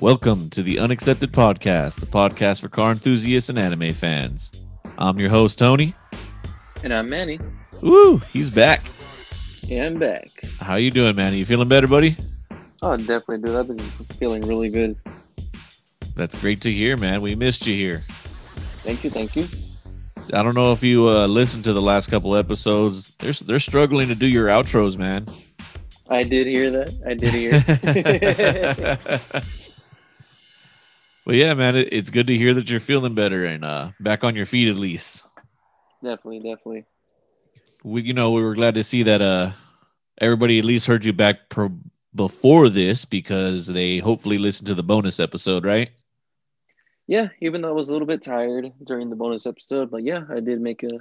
Welcome to the Unaccepted Podcast, the podcast for car enthusiasts and anime fans. I'm your host, Tony. And I'm Manny. Woo, he's back. Yeah, I'm back. How you doing, Manny? You feeling better, buddy? Oh, definitely, dude. I've been feeling really good. That's great to hear, man. We missed you here. Thank you, thank you. I don't know if you uh, listened to the last couple episodes. They're they're struggling to do your outros, man. I did hear that. I did hear. well, yeah, man. It, it's good to hear that you're feeling better and uh, back on your feet at least. definitely, definitely. We, you know, we were glad to see that uh, everybody at least heard you back pro- before this because they hopefully listened to the bonus episode, right? Yeah, even though I was a little bit tired during the bonus episode, but yeah, I did make a,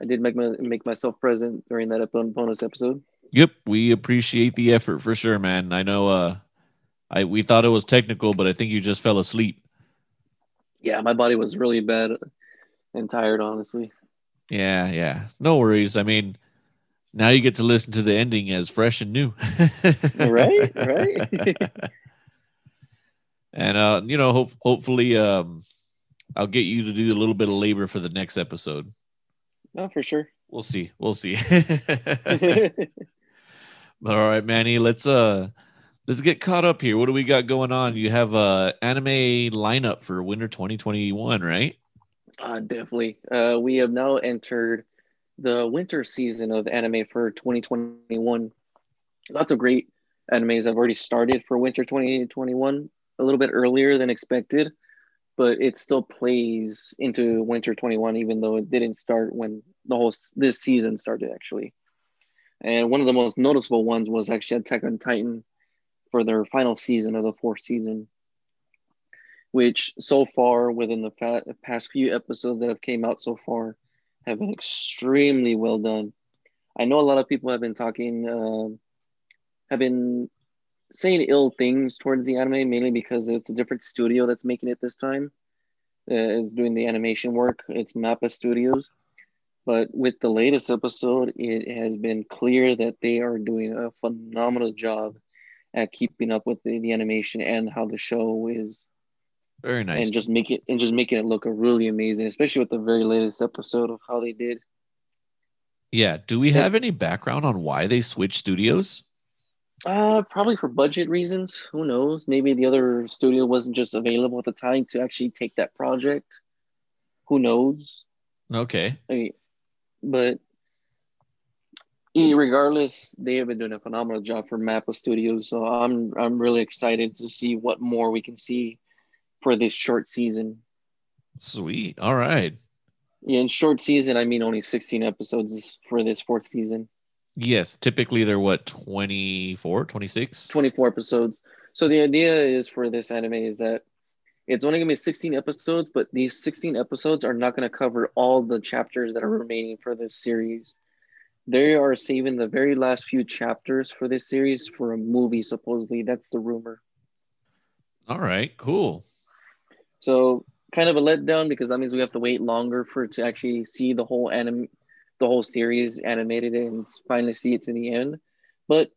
I did make my make myself present during that bonus episode. Yep, we appreciate the effort for sure, man. I know uh I we thought it was technical, but I think you just fell asleep. Yeah, my body was really bad and tired, honestly. Yeah, yeah. No worries. I mean, now you get to listen to the ending as fresh and new. Right, right. and uh, you know, hope, hopefully um I'll get you to do a little bit of labor for the next episode. No, for sure. We'll see. We'll see. But all right, Manny, let's uh let's get caught up here. What do we got going on? You have a anime lineup for winter 2021, right? Uh, definitely. Uh, we have now entered the winter season of anime for 2021. Lots of great animes have already started for winter 2021 a little bit earlier than expected, but it still plays into winter 21, even though it didn't start when the whole this season started actually. And one of the most noticeable ones was actually Attack on Titan for their final season of the fourth season which so far within the fa- past few episodes that have came out so far have been extremely well done. I know a lot of people have been talking, um have been saying ill things towards the anime, mainly because it's a different studio that's making it this time. Uh, doing the animation work. It's Mappa Studios. But with the latest episode, it has been clear that they are doing a phenomenal job at keeping up with the, the animation and how the show is Very nice. and just make it and just making it look really amazing, especially with the very latest episode of how they did. yeah. Do we have any background on why they switched studios? Uh, probably for budget reasons. Who knows? Maybe the other studio wasn't just available at the time to actually take that project. Who knows? Okay. I mean, but regardless, they have been doing a phenomenal job for Mappa Studios. So I'm I'm really excited to see what more we can see for this short season. Sweet. All right. Yeah, in short season, I mean only 16 episodes for this fourth season. Yes. Typically they're what 24, 26? 24 episodes. So the idea is for this anime is that it's only gonna be 16 episodes, but these 16 episodes are not gonna cover all the chapters that are remaining for this series. They are saving the very last few chapters for this series for a movie, supposedly. That's the rumor. All right. Cool. So kind of a letdown because that means we have to wait longer for to actually see the whole anime, the whole series animated and finally see it to the end. But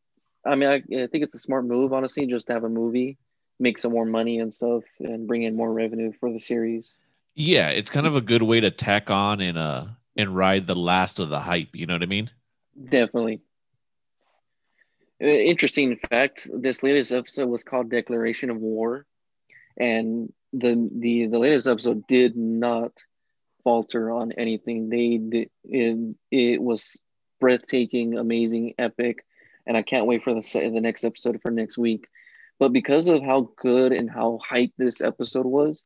I mean, I, I think it's a smart move, honestly, just to have a movie, make some more money and stuff, and bring in more revenue for the series. Yeah, it's kind of a good way to tack on and uh and ride the last of the hype, you know what I mean? Definitely. Uh, Interesting fact: this latest episode was called "Declaration of War," and the the the latest episode did not falter on anything. They did it, it was breathtaking, amazing, epic, and I can't wait for the the next episode for next week. But because of how good and how hyped this episode was,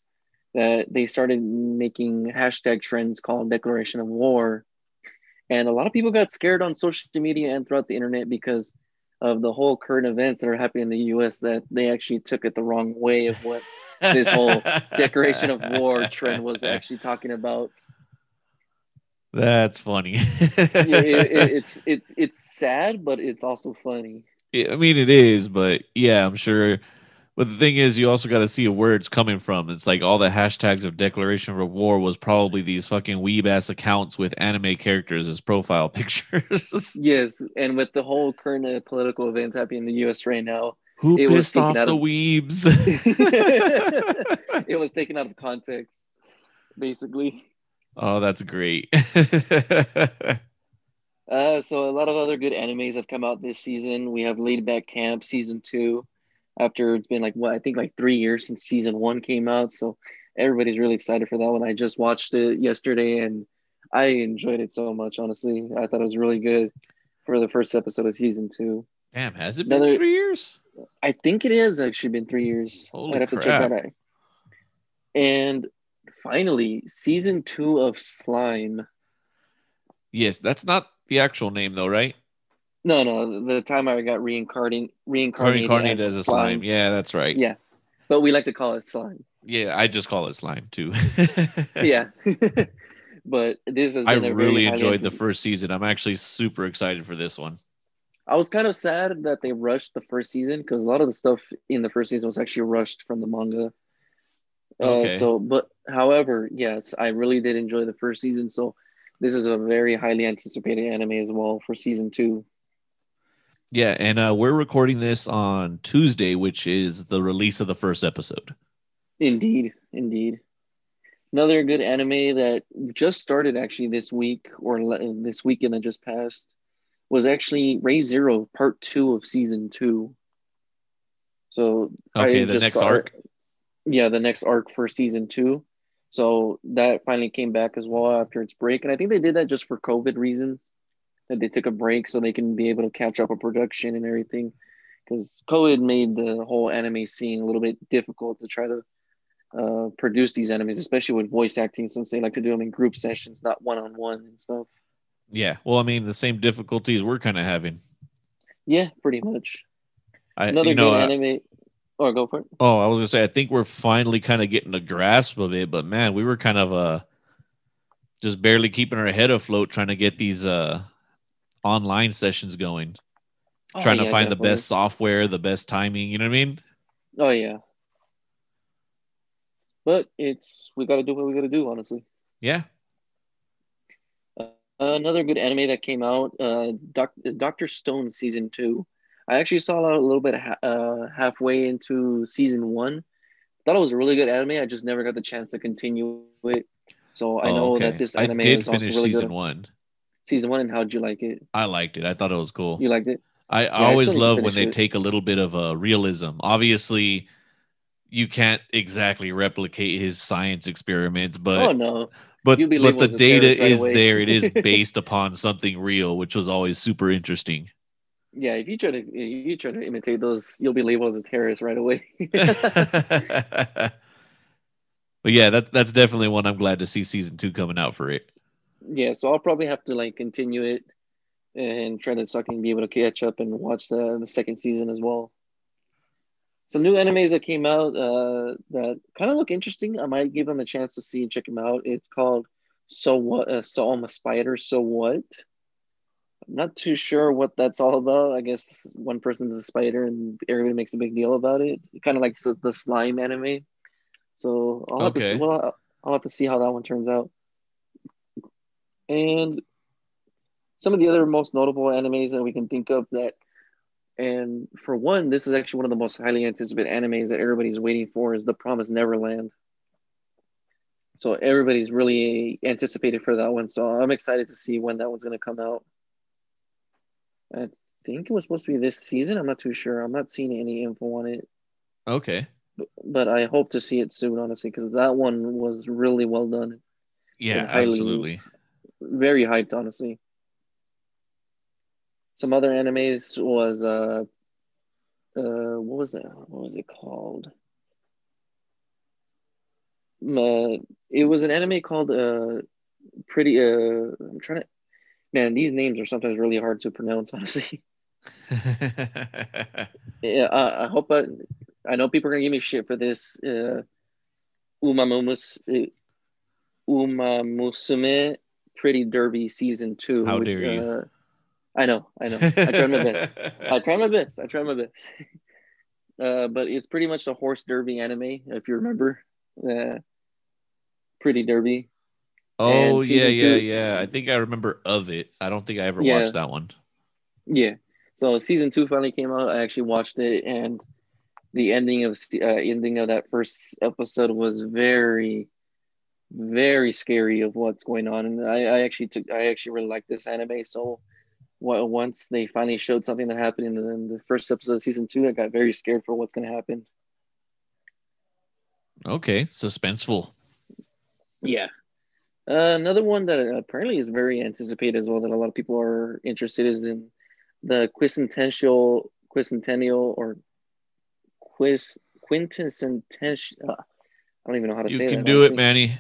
that they started making hashtag trends called "Declaration of War." And a lot of people got scared on social media and throughout the internet because of the whole current events that are happening in the US that they actually took it the wrong way of what This whole declaration of war trend was actually talking about. That's funny. It- it- it's it's it's sad, but it's also funny. I mean, it is, but yeah, I'm sure. But the thing is, you also got to see where it's coming from. It's like all the hashtags of Declaration of War was probably these fucking weeb ass accounts with anime characters as profile pictures. Yes, and with the whole current uh, political events happening in the U.S. right now, Who It was pissed off the of- weebs? it was taken out of context, basically. oh, that's great. Uh, so a lot of other good animes have come out this season. We have Laid Back Camp season two. After it's been like what I think like three years since season one came out, so everybody's really excited for that one. I just watched it yesterday and I enjoyed it so much. Honestly, I thought it was really good for the first episode of season two. Damn, has it been three years? I think it has actually been three years. Holy I'd have to crap. check that out. And finally, season two of Slime. Yes, that's not the actual name though, right? No, no, the time I got reincarnated, reincarnated, Reincarnated as, as a slime. Yeah, that's right. Yeah. But we like to call it slime. Yeah, I just call it slime too. Yeah. but this is. I really enjoyed the first season. I'm actually super excited for this one. I was kind of sad that they rushed the first season because a lot of the stuff in the first season was actually rushed from the manga. Uh, Okay. so, but however, yes, I really did enjoy the first season. So, this is a very highly anticipated anime as well for season two. Yeah, and uh, we're recording this on Tuesday, which is the release of the first episode. Indeed, indeed. Another good anime that just started actually this week or le- this weekend that just passed was actually Re:Zero Part Two of Season Two. So Okay, I the next it. arc. Yeah, the next arc for Season Two. So that finally came back as well after its break, and I think they did that just for COVID reasons. That they took a break so they can be able to catch up on production and everything, because COVID made the whole anime scene a little bit difficult to try to uh, produce these animes, especially with voice acting, since they like to do them in group sessions, not one on one and stuff. Yeah, well, I mean, the same difficulties we're kind of having. Yeah, pretty much. I, Another know, good anime. Or go for it. oh, I was gonna say, I think we're finally kind of getting a grasp of it, but man, we were kind of uh, just barely keeping our head afloat, trying to get these uh online sessions going, Oh, trying to yeah, find the best software, the best timing. You know what I mean? Oh yeah. But it's we got to do what we got to do, honestly. Yeah. another good anime that came out, uh, Doc- Doctor Stone season two. I actually saw a little bit ha- uh, halfway into season one. Thought it was a really good anime. I just never got the chance to continue it. So I Oh, know okay. that this I anime did is also finish really season good. one. Season one, and how'd you like it? I liked it. I thought it was cool. You liked it? I, I I always to love when they it. take a little bit of a realism. Obviously, you can't exactly replicate his science experiments, but oh no, but but the data right is away. there. It is based upon something real, which was always super interesting. yeah. If you try to if you try to imitate those, you'll be labeled as a terrorist right away. but yeah, that that's definitely one I'm glad to see season two coming out for it. Yeah, so I'll probably have to like continue it and try to so I can be able to catch up and watch the, the second season as well. Some new animes that came out uh, that kind of look interesting. I might give them a chance to see and check them out. It's called So What? Uh, so I'm a Spider. So What? I'm not too sure what that's all about. I guess one person's a spider and everybody makes a big deal about it. Kind of like the slime anime. So I'll have to Okay. see, well, I'll have to see how that one turns out. And some of the other most notable animes that we can think of that and for one this is actually one of the most highly anticipated animes that everybody's waiting for is the promised neverland. So everybody's really anticipated for that one. So i'm excited to see when that one's going to come out. I think it was supposed to be this season. I'm not too sure. I'm not seeing any info on it. Okay. but, but i hope to see it soon honestly because that one was really well done. Yeah, absolutely. Very hyped, honestly. Some other animes was uh uh what was that? What was it called? Uh, it was an anime called uh pretty uh I'm trying to man these names are sometimes really hard to pronounce honestly yeah I, I hope I I know people are gonna give me shit for this uh Umamumus uh, Umamusume Pretty Derby season two How which, dare you. uh, I know I know I try my best I try my best. I try my best. uh, but it's pretty much the horse derby anime, if you remember. Uh, pretty derby. Oh yeah, yeah, two- yeah. I think I remember of it. I don't think I ever Yeah. watched that one. Yeah. So season two finally came out. I actually watched it, and the ending of uh, ending of that first episode was very, very scary of what's going on. And I, I actually took I actually really like this anime. So once they finally showed something that happened in the, in the first episode of season two, I got very scared for what's going to happen. Okay, suspenseful. Yeah. Uh, another one that apparently is very anticipated as well that a lot of people are interested is in the quintessential quintessential or quiz quintessential. Uh, I don't even know how to you say that. You can do honestly. it, Manny.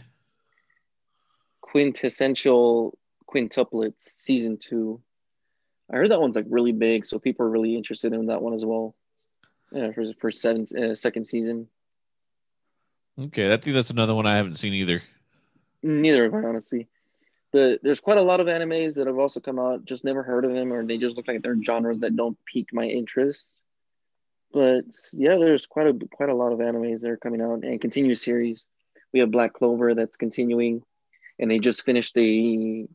Quintessential quintuplets season two. I heard that one's like really big, so people are really interested in that one as well. Yeah, for for seven uh, second season. Okay, I think that's another one I haven't seen either. Neither have I, honestly. But there's quite a lot of animes that have also come out. Just never heard of them, or they just look like they're genres that don't pique my interest. But yeah, there's quite a quite a lot of animes that are coming out and continuous series. We have Black Clover that's continuing, and they just finished a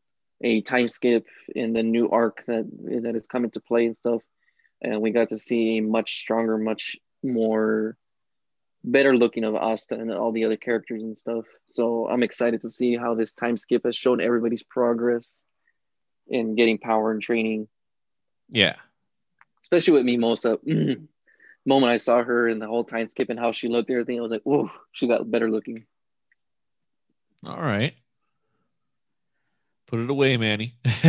a time skip in the new arc that that is coming to play and stuff. And we got to see a much stronger, much more better looking of Asta and all the other characters and stuff. So I'm excited to see how this time skip has shown everybody's progress in getting power and training. Yeah. Especially with Mimosa. Moment I saw her in the whole time skip and how she looked, everything, I was like, whoa, she got better looking. All right. Put it away, Manny.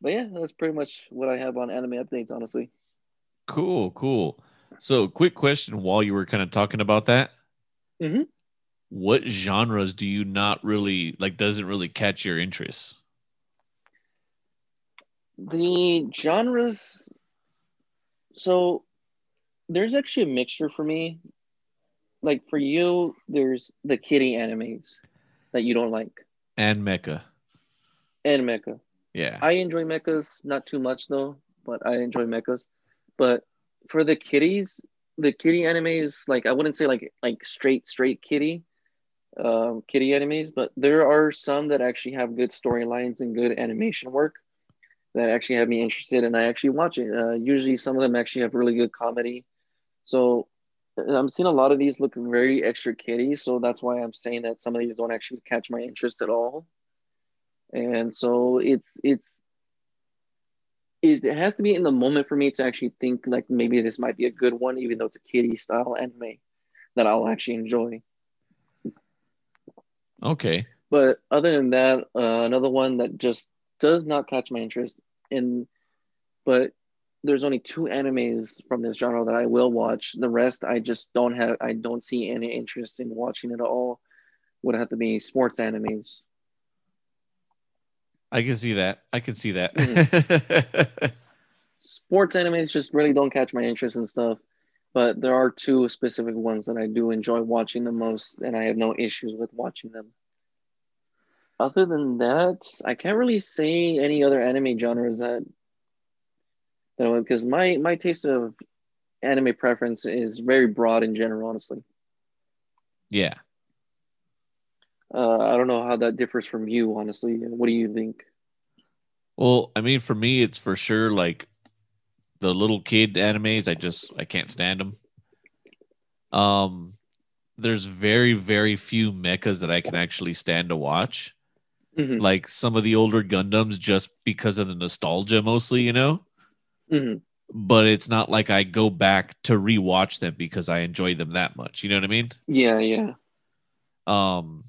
but yeah, that's pretty much what I have on anime updates, honestly. Cool, cool. So, quick question while you were kind of talking about that. Mm-hmm. What genres do you not really like, doesn't really catch your interest? The genres. So, there's actually a mixture for me. Like for you, there's the kiddie animes that you don't like, and Mecha. and Mecha. Yeah, I enjoy mechas, not too much though, but I enjoy mechas. But for the kiddies, the kiddie animes, like I wouldn't say like like straight straight kiddie, um, kiddie animes, but there are some that actually have good storylines and good animation work that actually have me interested, and I actually watch it. Uh, usually, some of them actually have really good comedy. So I'm seeing a lot of these look very extra kiddie, so that's why I'm saying that some of these don't actually catch my interest at all. And so it's it's it has to be in the moment for me to actually think like maybe this might be a good one, even though it's a kiddie style anime that I'll actually enjoy. Okay. But other than that, uh, another one that just does not catch my interest in, but there's only two animes from this genre that I will watch. The rest I just don't have. I don't see any interest in watching it at all. Would have to be sports animes. I can see that. I can see that. Mm-hmm. Sports animes just really don't catch my interest and stuff. But there are two specific ones that I do enjoy watching the most, and I have no issues with watching them. Other than that, I can't really say any other anime genres that that because my my taste of anime preference is very broad in general, honestly. Yeah, uh, I don't know how that differs from you, honestly. What do you think? Well, I mean, for me, it's for sure like the little kid animes. I just I can't stand them. Um, there's very very few mechas that I can actually stand to watch. Mm-hmm. Like some of the older Gundams, just because of the nostalgia, mostly, you know. Mm-hmm. But it's not like I go back to rewatch them because I enjoy them that much. You know what I mean? Yeah, yeah. Um,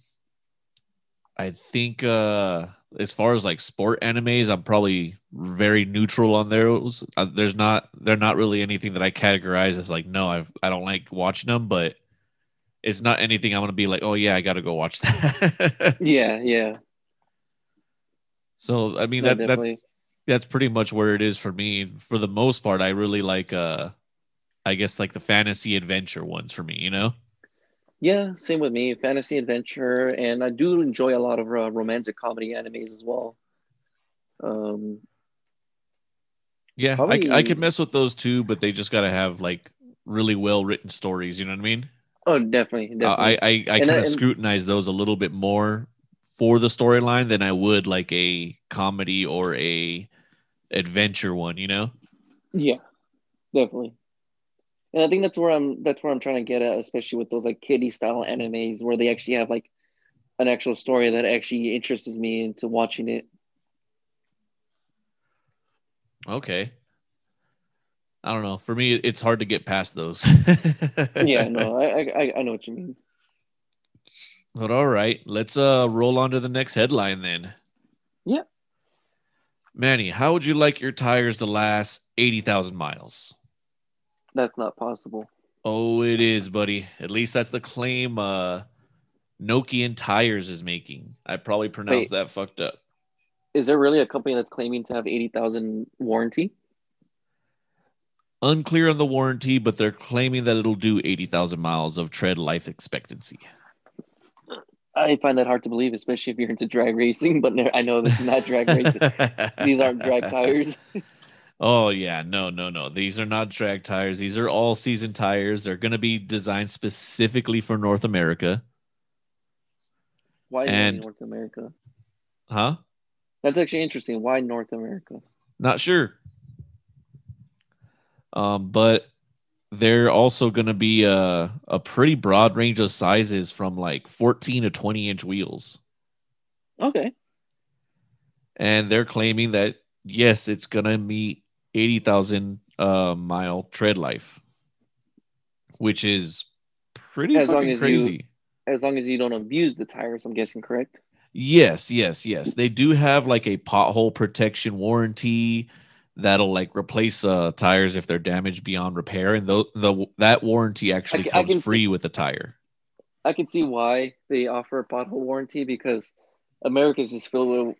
I think uh as far as like sport animes, I'm probably very neutral on those. Uh, there's not they're not really anything that I categorize as like no, I I don't like watching them, but it's not anything I'm gonna be like, oh yeah, I gotta go watch that. yeah, yeah. So I mean no, that that's that's pretty much where it is for me. For the most part, I really like uh I guess like the fantasy adventure ones for me, you know? Yeah, same with me. Fantasy adventure, and I do enjoy a lot of uh, romantic comedy animes as well. Um, yeah, probably... I, I could mess with those too, but they just got to have like really well written stories. You know what I mean? Oh, definitely. definitely. Uh, I I, I kind of scrutinize those a little bit more for the storyline than I would like a comedy or a adventure one, you know? Yeah, definitely. And I think that's where I'm that's where I'm trying to get at, especially with those like kiddie style animes where they actually have like an actual story that actually interests me into watching it. Okay. I don't know. For me, it's hard to get past those. yeah, no, I, I I know what you mean. But all right, let's uh roll on to the next headline then. Yeah. Manny, how would you like your tires to last 80,000 miles? That's not possible. Oh, it is, buddy. At least that's the claim uh Nokian Tires is making. I probably pronounced Wait, that fucked up. Is there really a company that's claiming to have 80,000 warranty? Unclear on the warranty, but they're claiming that it'll do 80,000 miles of tread life expectancy. I find that hard to believe, especially if you're into drag racing. But I know this is not drag racing; these aren't drag tires. oh yeah, no, no, no. These are not drag tires. These are all season tires. They're going to be designed specifically for North America. Why and, North America? Huh? That's actually interesting. Why North America? Not sure. Um, but they're also going to be a, a pretty broad range of sizes from like 14 to 20 inch wheels. Okay. And they're claiming that, yes, it's going to meet 80,000 uh, mile tread life, which is pretty as fucking crazy. You, as long as you don't abuse the tires, I'm guessing, correct? Yes, yes, yes. They do have like a pothole protection warranty that'll like replace uh, tires if they're damaged beyond repair, and the, the that warranty actually I, comes I free see, with the tire. I can see why they offer a pothole warranty because America's just filled with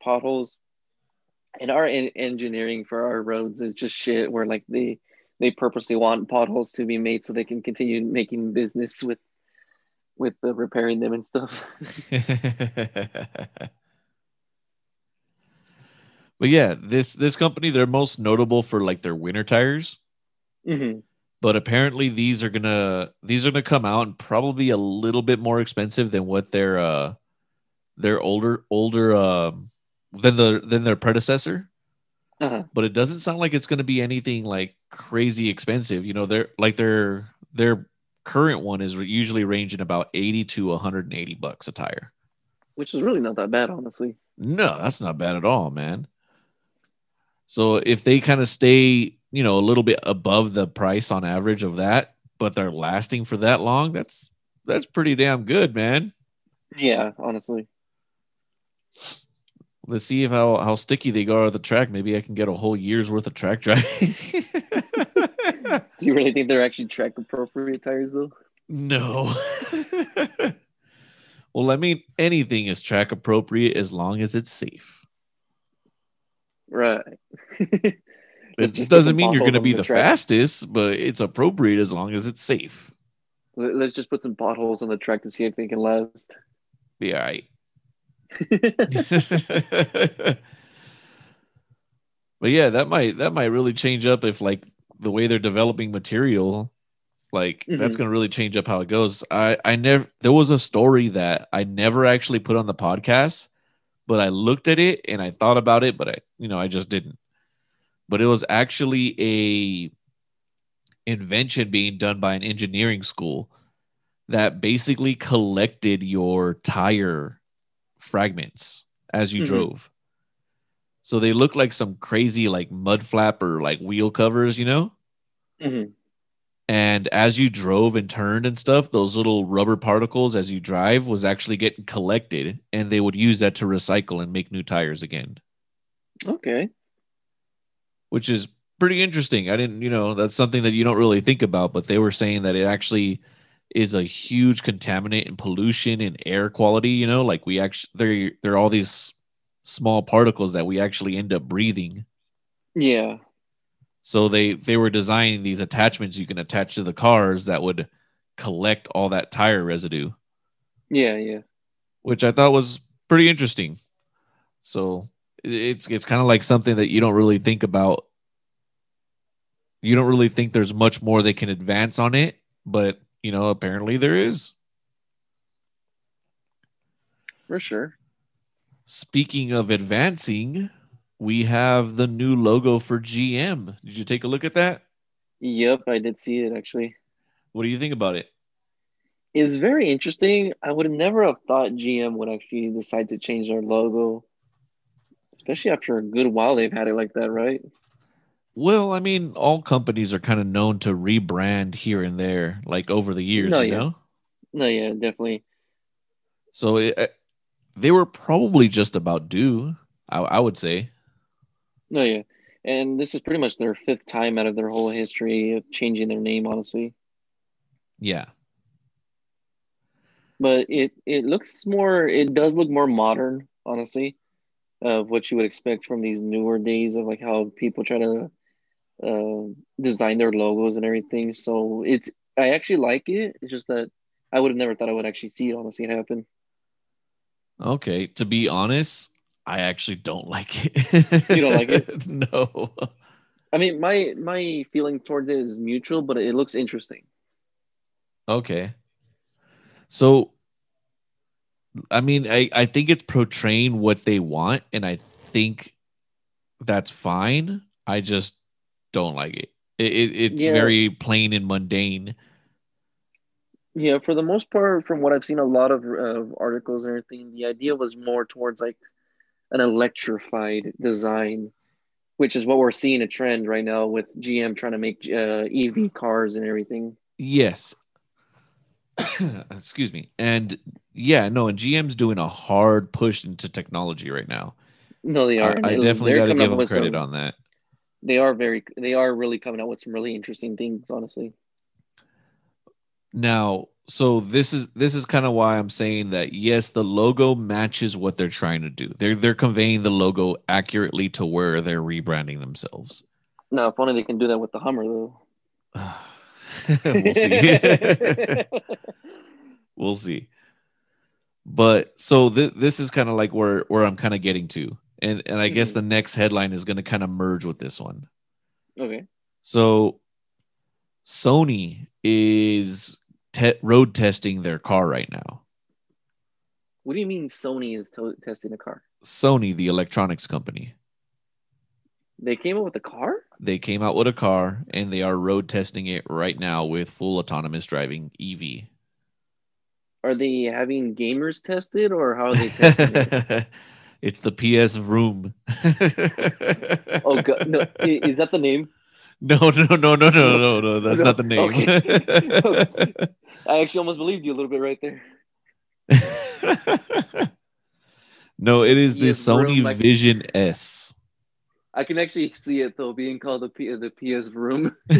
potholes, and our in- engineering for our roads is just shit. Where like they they purposely want potholes to be made so they can continue making business with with the repairing them and stuff. But yeah, this this company they're most notable for like their winter tires. Mm-hmm. But apparently these are gonna these are gonna come out and probably a little bit more expensive than what their uh their older older um than the than their predecessor. Uh-huh. But it doesn't sound like it's gonna be anything like crazy expensive. You know, they're like their their current one is usually ranging about 80 to 180 bucks a tire. Which is really not that bad, honestly. No, that's not bad at all, man. So if they kind of stay, you know, a little bit above the price on average of that, but they're lasting for that long, that's that's pretty damn good, man. Yeah, honestly. Let's see if how how sticky they go on the track. Maybe I can get a whole year's worth of track driving. Do you really think they're actually track appropriate tires though? No. well, I mean, anything is track appropriate as long as it's safe. Right. it just doesn't mean you're going to be the, the fastest, but it's appropriate as long as it's safe. Let's just put some potholes on the track to see if they can last. Be all right. but yeah, that might that might really change up if like the way they're developing material, like mm-hmm. that's going to really change up how it goes. I I never there was a story that I never actually put on the podcast but I looked at it and I thought about it, but I, you know, I just didn't. But it was actually a invention being done by an engineering school that basically collected your tire fragments as you mm-hmm. drove. So they look like some crazy like mud flap or like wheel covers, you know? Mm-hmm. And as you drove and turned and stuff, those little rubber particles as you drive was actually getting collected, and they would use that to recycle and make new tires again. Okay. Which is pretty interesting. I didn't, you know, that's something that you don't really think about, but they were saying that it actually is a huge contaminant and pollution and air quality, you know, like we actually there there are all these small particles that we actually end up breathing. Yeah. So they they were designing these attachments you can attach to the cars that would collect all that tire residue. Yeah, yeah. Which I thought was pretty interesting. So it's it's kind of like something that you don't really think about. You don't really think there's much more they can advance on it, but you know, apparently there is. For sure. Speaking of advancing, we have the new logo for GM. Did you take a look at that? Yep, I did see it actually. What do you think about it? It's very interesting. I would never have thought GM would actually decide to change their logo, especially after a good while they've had it like that, right? Well, I mean, all companies are kind of known to rebrand here and there, like over the years, No, you yeah. know. No, yeah, definitely. So it, uh, they were probably just about due. I, I would say. No, yeah. And this is pretty much their fifth time out of their whole history of changing their name, honestly. Yeah. But it it looks more it does look more modern, honestly, of what you would expect from these newer days of like how people try to uh, design their logos and everything. So it's I actually like it. It's just that I would have never thought I would actually see it honestly happen. Okay. To be honest, I actually don't like it. You don't like it? no. I mean, my my feeling towards it is mutual, but it looks interesting. Okay. So, I mean, I, I think it's portraying what they want, and I think that's fine. I just don't like it. It, it it's Yeah. very plain and mundane. Yeah, for the most part, from what I've seen, a lot of uh, articles and everything, the idea was more towards like an electrified design, which is what we're seeing a trend right now with GM trying to make uh, EV cars and everything. Yes. Excuse me. And yeah, no, and GM's doing a hard push into technology right now. No, they are. and I definitely got to give them credit some- on that. They are very. They are really coming out with some really interesting things. Honestly. Now, so this is this is kind of why I'm saying that yes, the logo matches what they're trying to do. They're they're conveying the logo accurately to where they're rebranding themselves. No, if only they can do that with the Hummer though. we'll see. we'll see. But so th- this is kind of like where where I'm kind of getting to, and and I guess Mhm. the next headline is going to kind of merge with this one. okay. So Sony is te- road testing their car right now. What do you mean Sony is to- testing a car? Sony, the electronics company, They came up with a car? they came out with a car and they are road testing it right now with full autonomous driving EV. Are they having gamers tested or how are they testing it? it's the PS Room. Oh god, no! Is that the name? no, no, no, no, no, no, no. That's No, not the name. I actually almost believed you a little bit right there. no, it is the Sony like- Vision S. I can actually see it though, being called the P- the PS Room.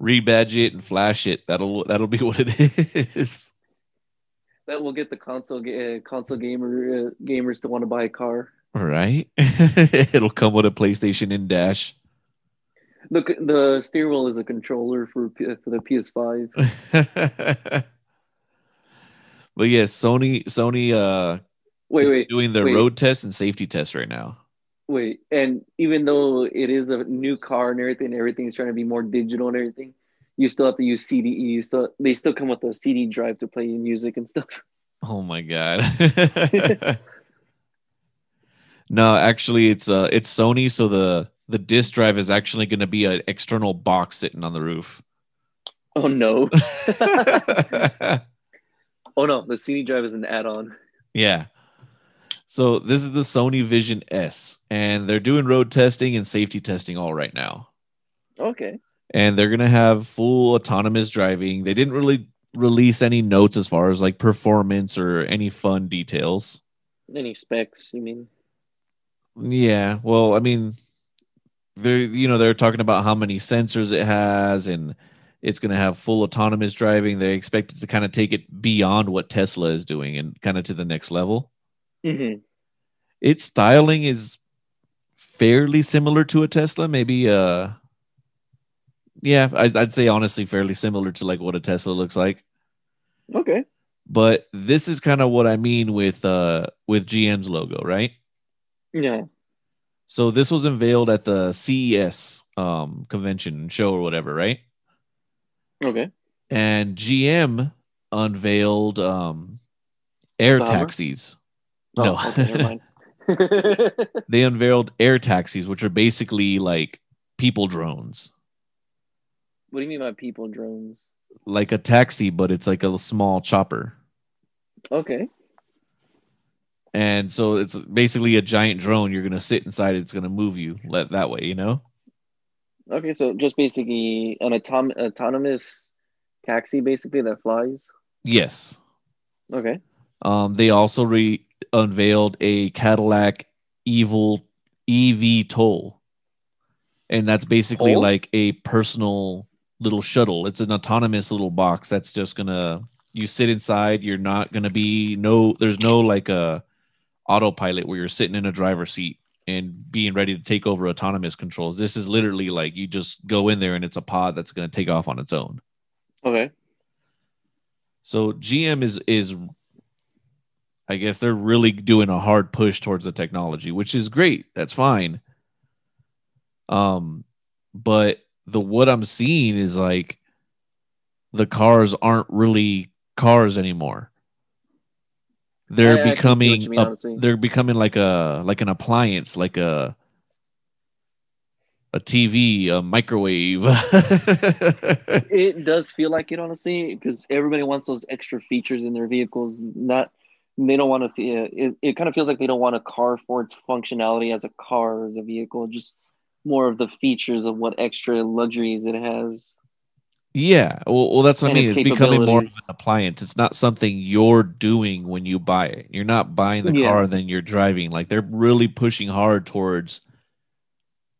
Rebadge it and flash it. That'll that'll be what it is. That will get the console uh, console gamer uh, gamers to want to buy a car. Right? It'll come with a PlayStation in dash. The the steering wheel is a controller for for the PS5. but yes, Sony Sony uh Wait, wait, doing the wait. road test and safety test right now. wait. And even though it is a new car and everything, everything's trying to be more digital and everything. You still have to use CD. You still they still come with a CD drive to play music and stuff. Oh my god. no, actually it's uh it's Sony, so the the disc drive is actually gonna be an external box sitting on the roof. Oh no! Oh no! The CD drive is an add-on. yeah. So this is the Sony Vision S, and they're doing road testing and safety testing all right now. Okay. and they're gonna have full autonomous driving. They didn't really release any notes as far as like performance or any fun details. Any specs? You mean? Yeah, well, I mean, they're you know they're talking about how many sensors it has and it's gonna have full autonomous driving. They expect it to kind of take it beyond what Tesla is doing and kind of to the next level. Mm-hmm. Its styling is fairly similar to a Tesla, maybe uh yeah, I'd, I'd say honestly fairly similar to like what a Tesla looks like. Okay. but this is kind of what I mean with uh with GM's logo, right? Yeah. So this was unveiled at the CES um convention show or whatever, right? Okay. And GM unveiled um air Hummer? taxis. Oh, no. okay, never mind. what They unveiled air taxis, which are basically like people drones, What do you mean by people drones? like a taxi, but it's like a small chopper. Okay. And so it's basically a giant drone. You're gonna sit inside. It's gonna move you let that way. You know. Okay, so just basically an autom- autonomous taxi, basically that flies. Yes. Okay. Um, they also re unveiled a Cadillac Evil EV Toll, and that's basically Toll? like a personal little shuttle. It's an autonomous little box that's just gonna you sit inside. You're not gonna be no. There's no like a autopilot where you're sitting in a driver's seat and being ready to take over autonomous controls. This is literally like you just go in there and it's a pod that's gonna take off on its own. Okay. So GM is is I guess they're really doing a hard push towards the technology, which is great. That's fine. Um but the what I'm seeing is like the cars aren't really cars anymore. They're I- I can see what becoming mean, a- they're becoming like a like an appliance, like a a TV, a microwave. It does feel like it, honestly, because everybody wants those extra features in their vehicles. Not, they don't want to. Feel, it, it kind of feels like they don't want a car for its functionality as a car, as a vehicle. Just more of the features of what extra luxuries it has. Yeah, well, well that's what I mean. its It's becoming more of an appliance. It's not something you're doing when you buy it. You're not buying the Yeah. car, then you're driving. Like they're really pushing hard towards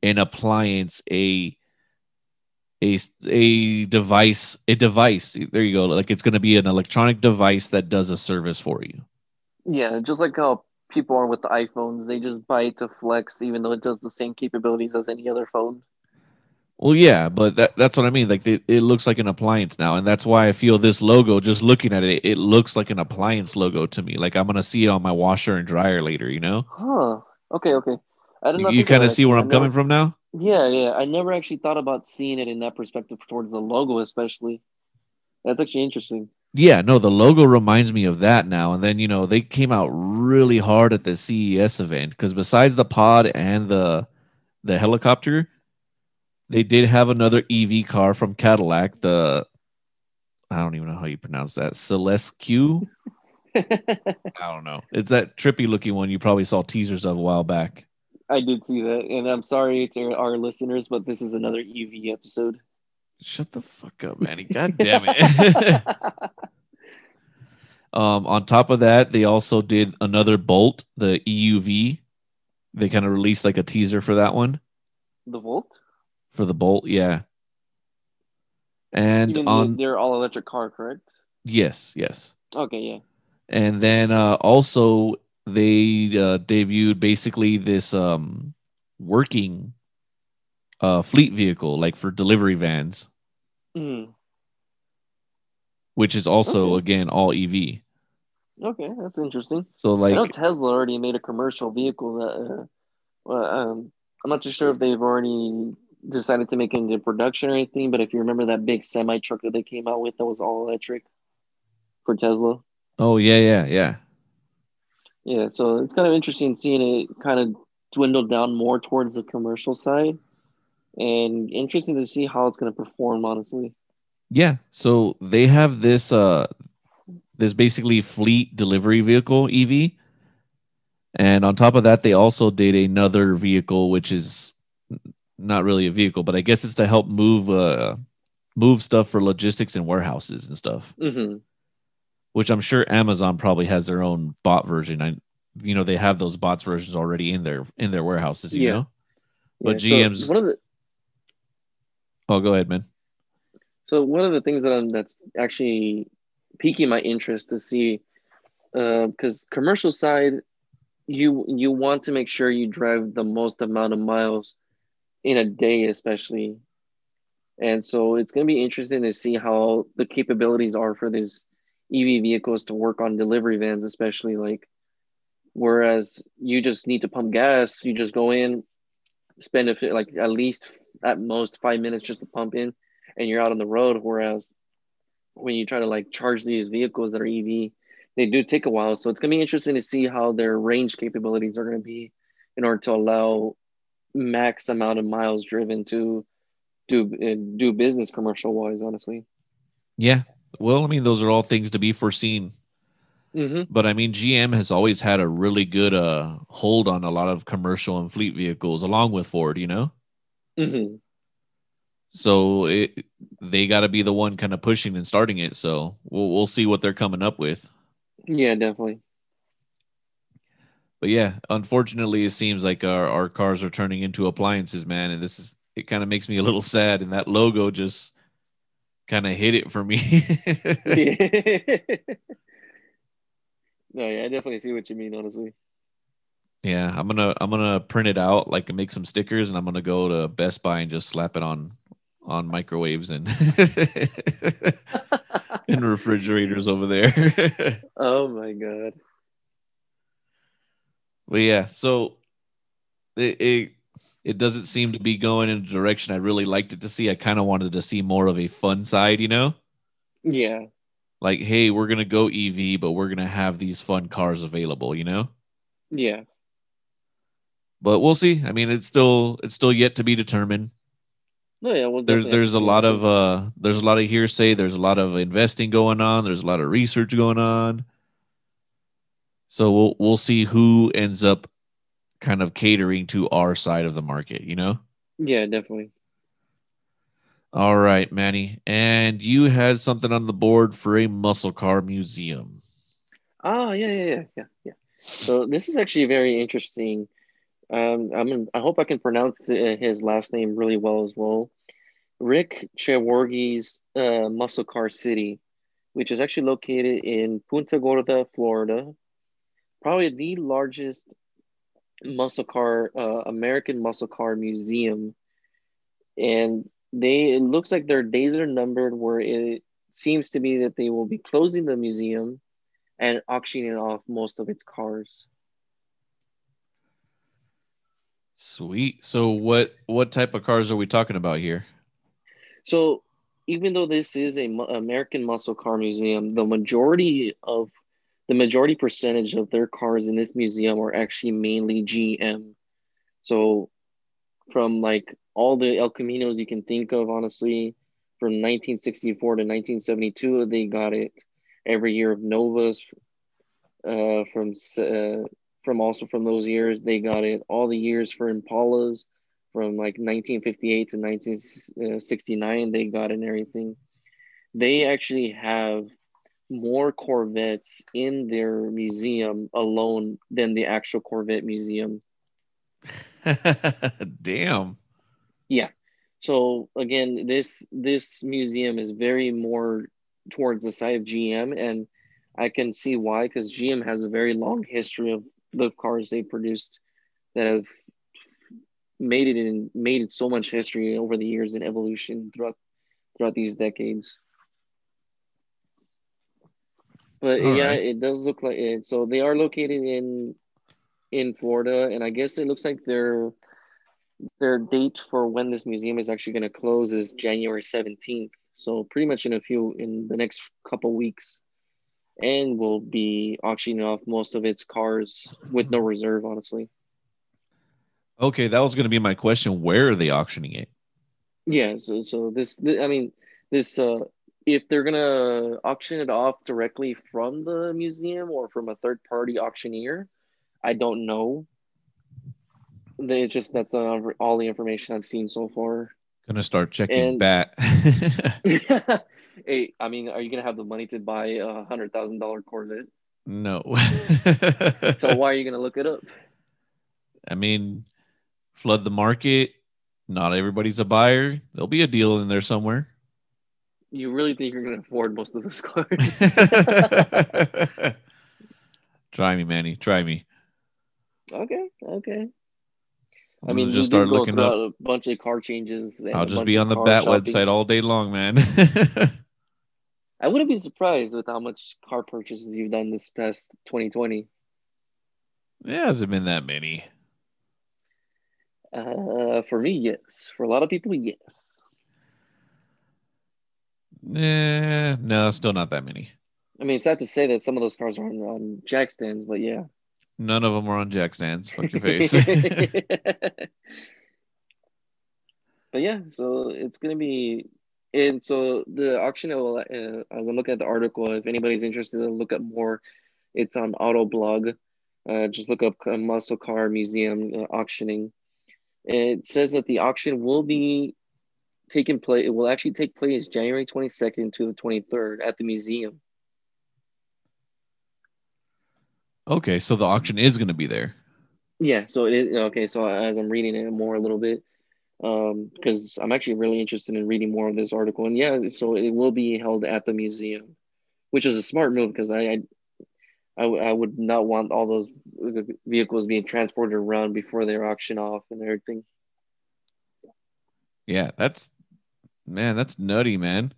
an appliance, a a a device, a device. There you go. Like it's going to be an electronic device that does a service for you. Yeah, just like how people are with the iPhones, they just buy it to flex, even though it does the same capabilities as any other phone. Well, yeah, but that, that's what I mean. Like it, it looks like an appliance now, and that's why I feel this logo. Just looking at it, it looks like an appliance logo to me. Like I'm gonna see it on my washer and dryer later. You know, Huh. Okay. Okay. I you, not you think kind of see where. I'm never- coming from now. Yeah, yeah. I never actually thought about seeing it in that perspective towards the logo, especially. That's actually interesting. Yeah, no, the logo reminds me of that now. And then you know they came out really hard at the CES event because besides the pod and the the helicopter, they did have another EV car from Cadillac. The I don't even know how you pronounce that. Celestiq. I don't know. It's that trippy looking one you probably saw teasers of a while back. I did see that, and I'm sorry to our listeners, but this is another EV episode. Shut the fuck up, Manny. God damn it. um, on top of that, they also did another Bolt, the EUV. They kind of released like a teaser for that one the Volt, for the Bolt, yeah. And even on their all electric car, correct? yes, yes. Okay, yeah. And then uh, also they uh, debuted basically this um, working uh, fleet vehicle, like for delivery vans, Mm. which is also Okay. again all EV. Okay, that's interesting. So I know like Tesla already made a commercial vehicle that. Uh, well, um, I'm not too sure if they've already decided to make it into production or anything, but if you remember that big semi truck that they came out with that was all electric for Tesla. oh yeah, yeah, yeah. Yeah, so it's kind of interesting seeing it kind of dwindle down more towards the commercial side, and interesting to see how it's going to perform. Honestly, Yeah. So they have this uh this basically fleet delivery vehicle EV. And on top of that, they also did another vehicle which is not really a vehicle, but I guess it's to help move uh move stuff for logistics and warehouses and stuff, mm-hmm. which I'm sure Amazon probably has their own bot version. I you know, they have those bots versions already in their in their warehouses, you Yeah. know? But so GM's one of the Oh, go ahead, man. So one of the things that I'm that's actually piquing my interest to see, uh because commercial side, you you want to make sure you drive the most amount of miles in a day, especially, and so it's going to be interesting to see how the capabilities are for these EV vehicles to work on delivery vans, especially like, whereas you just need to pump gas, you just go in, spend a, like at least at most five minutes just to pump in and you're out on the road. Whereas when you try to like charge these vehicles that are EV, they do take a while. So it's gonna be interesting to see how their range capabilities are gonna be in order to allow max amount of miles driven to do uh, do business commercial wise. Honestly. Yeah. Well, I mean, those are all things to be foreseen. Mm-hmm. But I mean, GM has always had a really good uh, hold on a lot of commercial and fleet vehicles, along with Ford. You know. Mm-hmm. So it, they got to be the one kind of pushing and starting it. So we'll we'll see what they're coming up with. Yeah, definitely. But yeah, unfortunately, it seems like our, our cars are turning into appliances, man. And this is it. Kind of makes me a little sad, and that logo just kind of hit it for me. yeah. no, yeah, I definitely see what you mean. Honestly. Yeah, I'm gonna I'm gonna print it out, like make some stickers, and I'm gonna go to Best Buy and just slap it on on microwaves and in refrigerators over there. oh my god. But yeah, so it, it it doesn't seem to be going in a direction I really liked it to see. I kind of wanted to see more of a fun side, you know? Yeah. Like, hey, we're gonna go EV, but we're gonna have these fun cars available, you know? Yeah. But we'll see. I mean, it's still it's still yet to be determined. No, yeah, well, there's there's a lot of uh there's a lot of hearsay there's a lot of investing going on there's a lot of research going on so we'll we'll see who ends up kind of catering to our side of the market you know yeah, definitely. all right manny and you had something on the board for a muscle car museum Ah, yeah, yeah, yeah, yeah, yeah. So this is actually very interesting. Um, I'm I hope I can pronounce uh, his last name really well as well. Rick Treworgy's uh, Muscle Car City, which is actually located in Punta Gorda, Florida. Probably the largest muscle car, uh, American muscle car museum. And they, it looks like their days are numbered where it seems to be that they will be closing the museum and auctioning off most of its cars. sweet so what what type of cars are we talking about here So, even though this is a American muscle car museum, the majority of the majority percentage of their cars in this museum are actually mainly GM. So, from like all the El Caminos you can think of, honestly, from 1964 to 1972, they got it every year of Novas. Uh, from uh, from also from those years, they got it all the years for Impalas from like 1958 to 1969 they got and everything they actually have more corvettes in their museum alone than the actual corvette museum damn Yeah. so again this this museum is very more towards the side of gm and i can see why because gm has a very long history of the cars they produced that have made it in made it so much history over the years and evolution throughout throughout these decades. But All yeah, right. it does look like it. So they are located in in Florida, and I guess it looks like their their date for when this museum is actually going to close is January seventeenth. So pretty much in a few in the next couple weeks, and we'll be auctioning off most of its cars with no reserve. Honestly, okay that was going to be my question where are they auctioning it yeah. So so this, th- I mean, this uh, if they're gonna auction it off directly from the museum or from a third party auctioneer, I don't know. They just that's all the information I've seen so far. gonna start checking And- BaT hey, I mean, are you gonna have the money to buy a hundred thousand dollar Corvette? no So why are you gonna look it up? I mean, flood the market. Not everybody's a buyer. There'll be a deal in there somewhere. You really think you're gonna afford most of those cars? Try me, Manny. Try me. okay, okay. I mean, just start looking up. a bunch of car changes. and I'll just be on the BaT shopping. website all day long, man. I wouldn't be surprised with how much car purchases you've done this past 2020. it hasn't been that many. Uh, for me, yes. For a lot of people, yes. Eh, no, still not that many. I mean, it's sad to say that some of those cars are on, on jack stands, but yeah. None of them are on jack stands. Fuck your face. but yeah, so it's gonna be, and so the auction will, uh, as I'm looking at the article, if anybody's interested to look up more, it's on Autoblog. Uh, just look up muscle car museum uh, auctioning. It says that the auction will be taking place. It will actually take place January 22nd to the 23rd at the museum. Okay, so the auction is going to be there. Yeah, so it is okay. So as I'm reading it more a little bit, um, because I'm actually really interested in reading more of this article, and yeah, so it will be held at the museum, which is a smart move because I, I I, I would not want all those vehicles being transported around before they're auctioned off and everything. Yeah, that's man, that's nutty, man.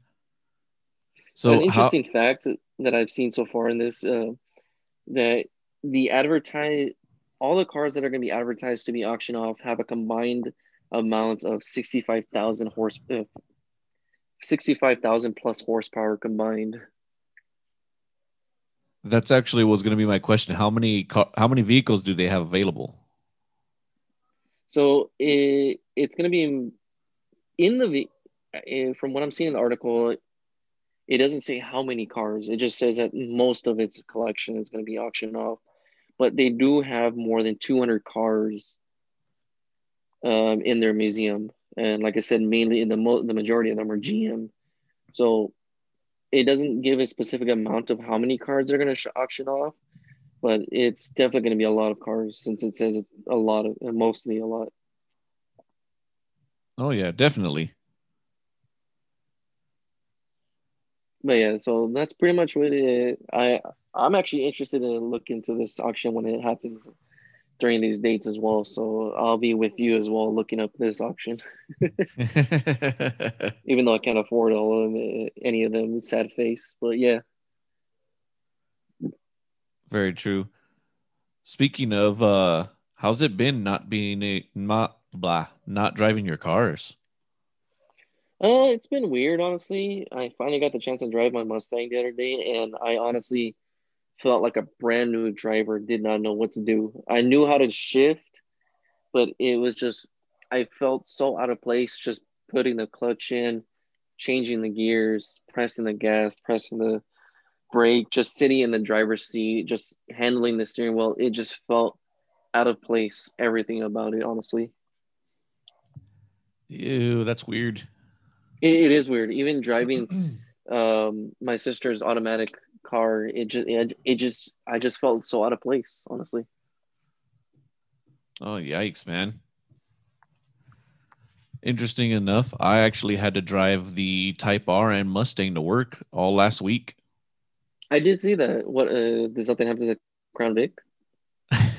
So an interesting how... fact that I've seen so far in this uh, that the advertise all the cars that are going to be advertised to be auctioned off have a combined amount of 65,000 horse uh, 65,000 plus horsepower combined. That's actually was going to be my question. How many car, how many vehicles do they have available? So it, it's going to be in, in the from what I'm seeing in the article, it doesn't say how many cars. It just says that most of its collection is going to be auctioned off, but they do have more than 200 cars um, in their museum, and like I said, mainly in the mo- the majority of them are GM. So it doesn't give a specific amount of how many cars they're going to auction off, but it's definitely going to be a lot of cars since it says it's a lot of mostly a lot. Oh yeah, definitely. But yeah, so that's pretty much what it. I I'm actually interested in looking into this auction when it happens during these dates as well. So I'll be with you as well looking up this auction. Even though I can't afford all of them, any of them, sad face. But yeah. Very true. Speaking of uh how's it been not being a not blah not driving your cars? Uh it's been weird honestly. I finally got the chance to drive my Mustang the other day and I honestly felt like a brand new driver, did not know what to do. I knew how to shift, but it was just, I felt so out of place just putting the clutch in, changing the gears, pressing the gas, pressing the brake, just sitting in the driver's seat, just handling the steering wheel. It just felt out of place, everything about it, honestly. Ew, that's weird. It, it is weird. Even driving um, my sister's automatic car. It just it, it just I just felt so out of place, honestly. Oh yikes, man. Interesting enough, I actually had to drive the Type R and Mustang to work all last week. I did see that. What uh, did something happen to the Crown Vic?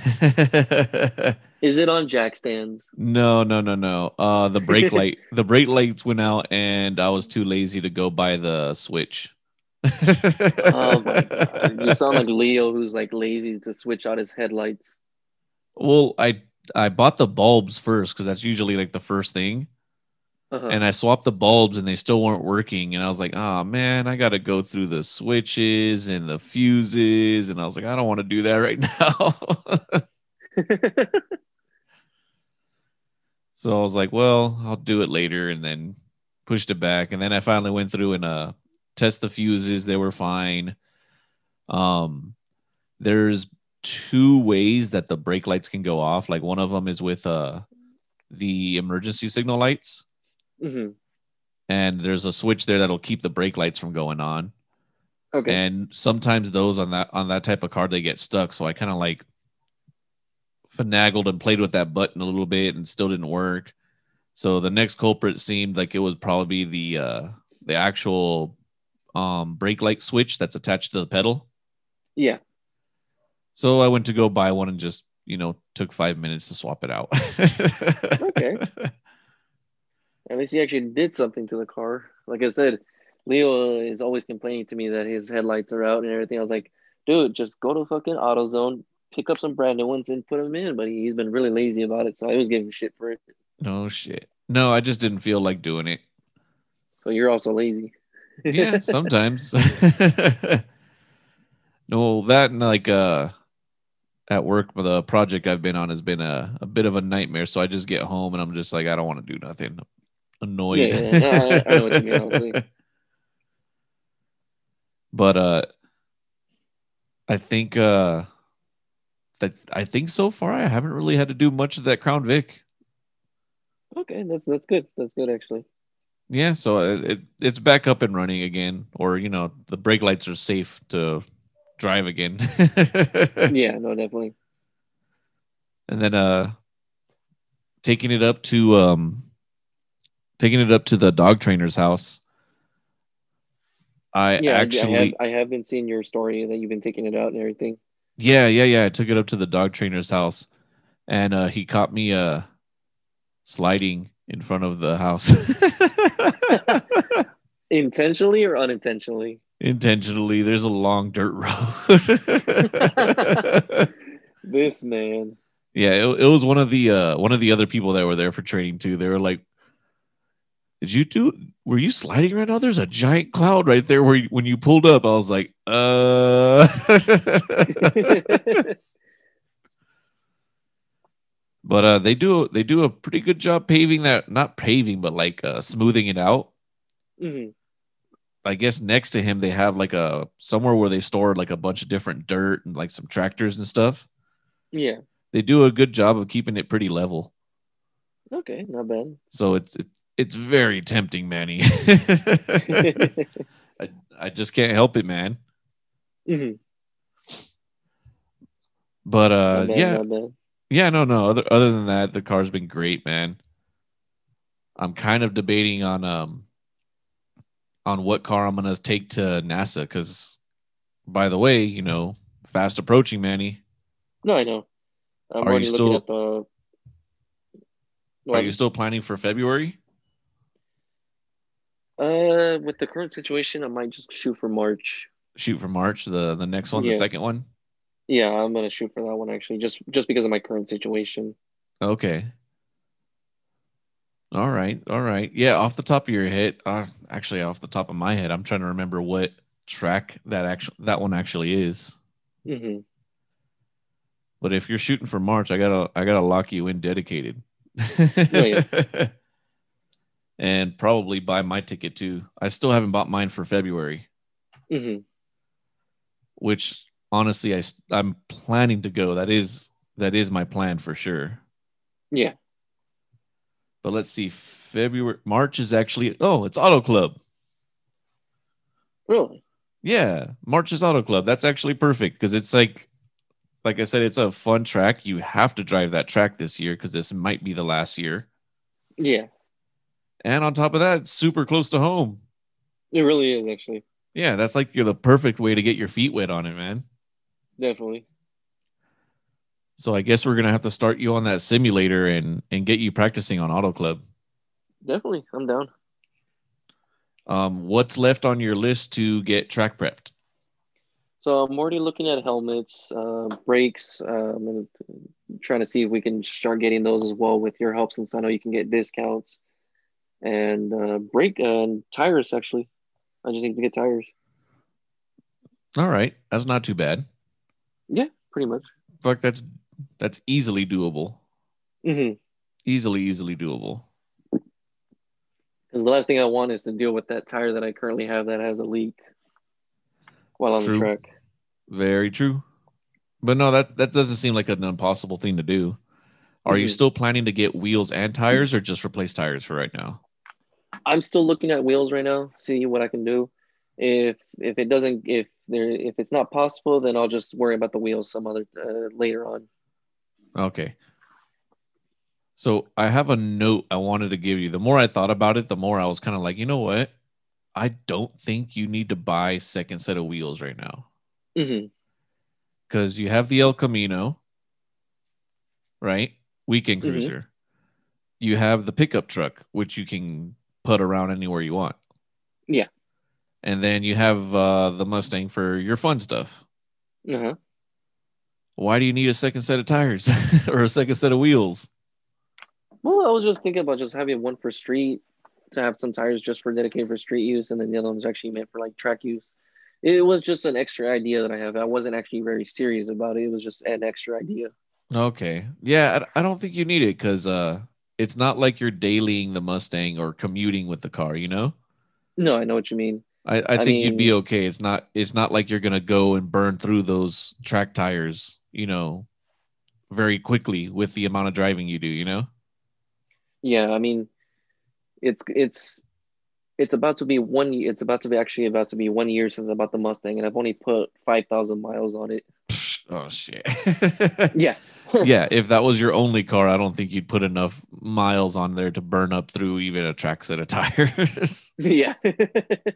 Is it on jack stands? No, no, no, no. Uh, the brake light, the brake lights went out, and I was too lazy to go buy the switch oh my god! You sound like Leo, who's like lazy to switch out his headlights. Well, I I bought the bulbs first because that's usually like the first thing. Uh-huh. And I swapped the bulbs and they still weren't working. And I was like, oh man, I got to go through the switches and the fuses. And I was like, I don't want to do that right now. so I was like, well, I'll do it later. And then pushed it back. And then I finally went through and uh, test the fuses they were fine um there's two ways that the brake lights can go off like one of them is with uh the emergency signal lights mm-hmm. and there's a switch there that'll keep the brake lights from going on okay and sometimes those on that on that type of car they get stuck so i kind of like finagled and played with that button a little bit and still didn't work so the next culprit seemed like it was probably the uh the actual um, brake light switch that's attached to the pedal. Yeah. So I went to go buy one and just, you know, took five minutes to swap it out. okay. At least he actually did something to the car. Like I said, Leo is always complaining to me that his headlights are out and everything. I was like, dude, just go to fucking AutoZone, pick up some brand new ones and put them in. But he's been really lazy about it. So I was giving shit for it. No shit. No, I just didn't feel like doing it. So you're also lazy yeah, sometimes. No, that and like uh at work the project I've been on has been a, a bit of a nightmare. So I just get home and I'm just like I don't want to do nothing. Annoyed. Yeah, yeah, I, I know what you mean. Honestly. but uh I think uh that I think so far I haven't really had to do much of that Crown Vic. Okay, that's that's good. That's good actually. Yeah, so it, it it's back up and running again, or you know the brake lights are safe to drive again. Yeah, no, definitely. and then uh taking it up to um taking it up to the dog trainer's house. I Yeah, actually I have I have been seeing your story that you've been taking it out and everything. Yeah, yeah, yeah. I took it up to the dog trainer's house, and uh, he caught me uh, sliding in front of the house Intentionally or unintentionally? intentionally. There's a long dirt road. This man. yeah, it, it was one of the uh, one of the other people that were there for training too. They were like, "Did you do? Were you sliding right now? There's a giant cloud right there where you, when you pulled up." I was like, "Uh." but uh they do they do a pretty good job paving that not paving but like uh smoothing it out Mhm. i guess next to him they have like a somewhere where they store like a bunch of different dirt and like some tractors and stuff Yeah. they do a good job of keeping it pretty level Okay, not bad. so it's it's it's very tempting manny I, I just can't help it man Mhm. but uh Not bad, yeah bad. Yeah, no, no. Other other than that, the car's been great, man. I'm kind of debating on um on what car I'm gonna take to NASA because, by the way, you know, fast approaching, Manny. No, I know. I'm Are you already looking still- at the. Are you still planning for February? Uh, with the current situation, I might just shoot for March. Shoot for March, the the next one, Yeah. the second one. Yeah, I'm gonna shoot for that one actually, just just because of my current situation. Okay. All right, all right. Yeah, off the top of your head, uh, actually, off the top of my head, I'm trying to remember what track that actually that one actually is. hmm But if you're shooting for March, I gotta I gotta lock you in dedicated. yeah. and probably buy my ticket too. I still haven't bought mine for February, hmm which honestly I I'm planning to go. That is that is my plan for sure. Yeah. But let's see, February March is actually oh it's Auto Club. Really? Yeah, March is Auto Club. That's actually perfect because it's like, like I said, it's a fun track. You have to drive that track this year because this might be the last year. Yeah. And on top of that, super close to home. It really is actually. Yeah, that's like you're the perfect way to get your feet wet on it, man. Definitely. So I guess we're gonna have to start you on that simulator and and get you practicing on Auto Club. Definitely. I'm down. Um, what's left on your list to get track prepped? So I'm already looking at helmets, uh, brakes, um, and trying to see if we can start getting those as well with your help, since I know you can get discounts. And uh, brake and tires actually. I just need to get tires. All right, that's not too bad. Yeah, pretty much. Fuck, that's that's easily doable. hmm Easily, easily doable. Because the last thing I want is to deal with that tire that I currently have that has a leak while on True. the track. Very true. But no, that that doesn't seem like an impossible thing to do. Are you Mhm. still planning to get wheels and tires, or just replace tires for right now? I'm still looking at wheels right now, see what I can do. If if it doesn't, if there, if it's not possible, then I'll just worry about the wheels some other uh, later on. Okay. So I have a note I wanted to give you. The more I thought about it, the more I was kind of like, you know what? I don't think you need to buy second set of wheels right now hmm because you have the El Camino, right? Weekend Mhm. cruiser. You have the pickup truck, which you can put around anywhere you want. Yeah. And then you have uh, the Mustang for your fun stuff. Uh-huh. Why do you need a second set of tires or a second set of wheels? Well, I was just thinking about just having one for street to have some tires just for dedicated for street use, and then the other one's actually meant for like track use. It was just an extra idea that I have. I wasn't actually very serious about it. It was just an extra idea. Okay. Yeah, I, I don't think you need it because uh, it's not like you're dailying the Mustang or commuting with the car. You know. No, I know what you mean. I, I, think you'd be okay. It's not it's not like you're gonna go and burn through those track tires, you know, very quickly with the amount of driving you do, you know? Yeah, I mean it's it's it's about to be one it's about to be actually about to be one year since I bought the Mustang and I've only put five thousand miles on it. Oh shit. yeah. yeah, if that was your only car, I don't think you'd put enough miles on there to burn up through even a track set of tires. yeah,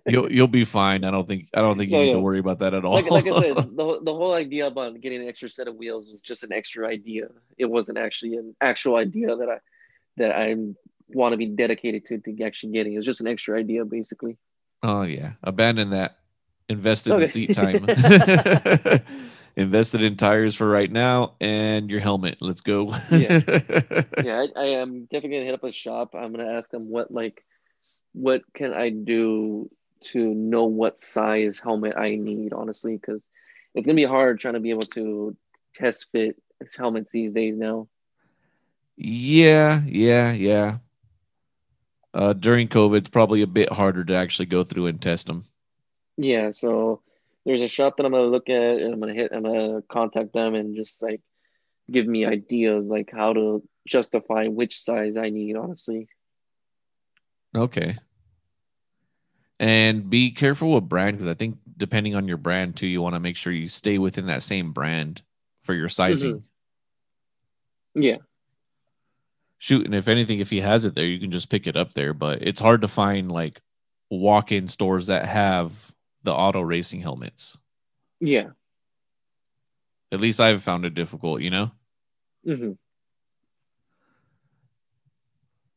you'll you'll be fine. I don't think I don't think you need to worry about that at all. Like, like I said, the, the whole idea about getting an extra set of wheels was just an extra idea. It wasn't actually an actual idea that I that I want to be dedicated to to actually getting. It was just an extra idea, basically. Oh yeah, abandon that. Invested okay. in seat time invested in tires for right now and your helmet. Let's go. yeah, yeah. I, I, am definitely gonna hit up a shop. I'm gonna ask them what like, what can I do to know what size helmet I need. Honestly, because it's gonna be hard trying to be able to test fit helmets these days now. Yeah, yeah, yeah. Uh, during COVID, it's probably a bit harder to actually go through and test them. Yeah, so there's a shop that I'm gonna look at and I'm gonna hit I'm gonna contact them and just like give me ideas like how to justify which size I need, honestly. Okay. And be careful with brand because I think depending on your brand too, you want to make sure you stay within that same brand for your sizing. Mm-hmm. Yeah. Shoot, and if anything, if he has it there, you can just pick it up there. But it's hard to find like walk-in stores that have the auto racing helmets. Yeah. At least I've found it difficult, you know? Mm-hmm.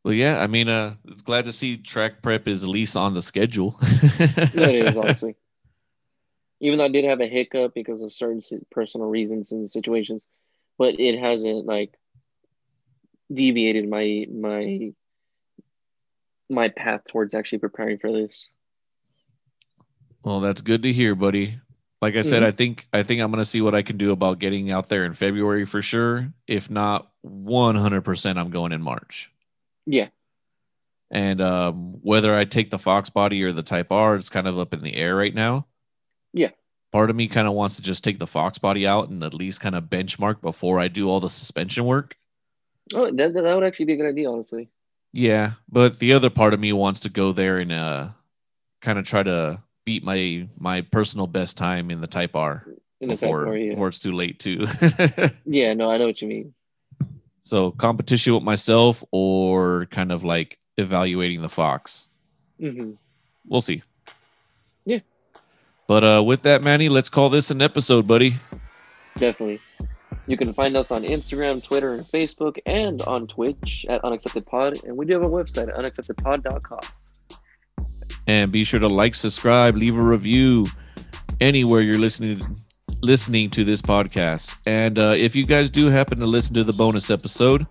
Well, yeah, I mean, uh, it's glad to see track prep is at least on the schedule. it is, honestly. Even though I did have a hiccup because of certain personal reasons and situations, but it hasn't like deviated my my my path towards actually preparing for this. Well, that's good to hear, buddy. Like I said, mm-hmm. I think I think I'm gonna see what I can do about getting out there in February for sure. If not 100, percent I'm going in March. Yeah. And um, whether I take the Fox body or the Type R, it's kind of up in the air right now. Yeah. Part of me kind of wants to just take the Fox body out and at least kind of benchmark before I do all the suspension work. Oh, that, that would actually be a good idea, honestly. Yeah, but the other part of me wants to go there and uh, kind of try to beat my my personal best time in the Type R before, R, yeah. before it's too late too. yeah, no, I know what you mean. So competition with myself or kind of like evaluating the Fox. Mm-hmm. We'll see. Yeah. But uh, with that, Manny, let's call this an episode, buddy. Definitely. You can find us on Instagram, Twitter, and Facebook, and on Twitch at Unaccepted Pod. And we do have a website at unacceptedpod.com. And be sure to like, subscribe, leave a review anywhere you're listening listening to this podcast. And uh, if you guys do happen to listen to the bonus episode,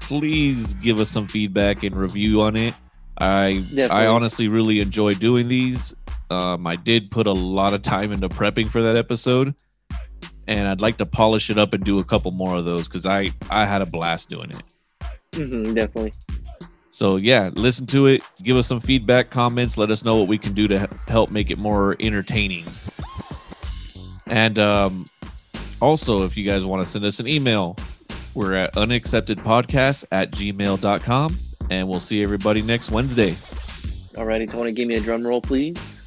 please give us some feedback and review on it. I Definitely. I honestly really enjoy doing these. Um, I did put a lot of time into prepping for that episode, and I'd like to polish it up and do a couple more of those because I I had a blast doing it. Mm-hmm, definitely. So yeah, listen to it. Give us some feedback, comments. Let us know what we can do to help make it more entertaining. And um, also, if you guys want to send us an email, we're at unacceptedpodcast at gmail.com. And we'll see everybody next Wednesday. Alrighty, Tony, give me a drum roll, please.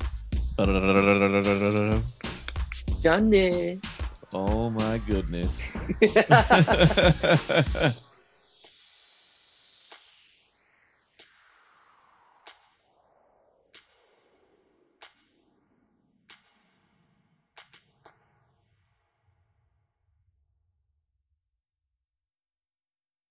Johnny. Oh my goodness.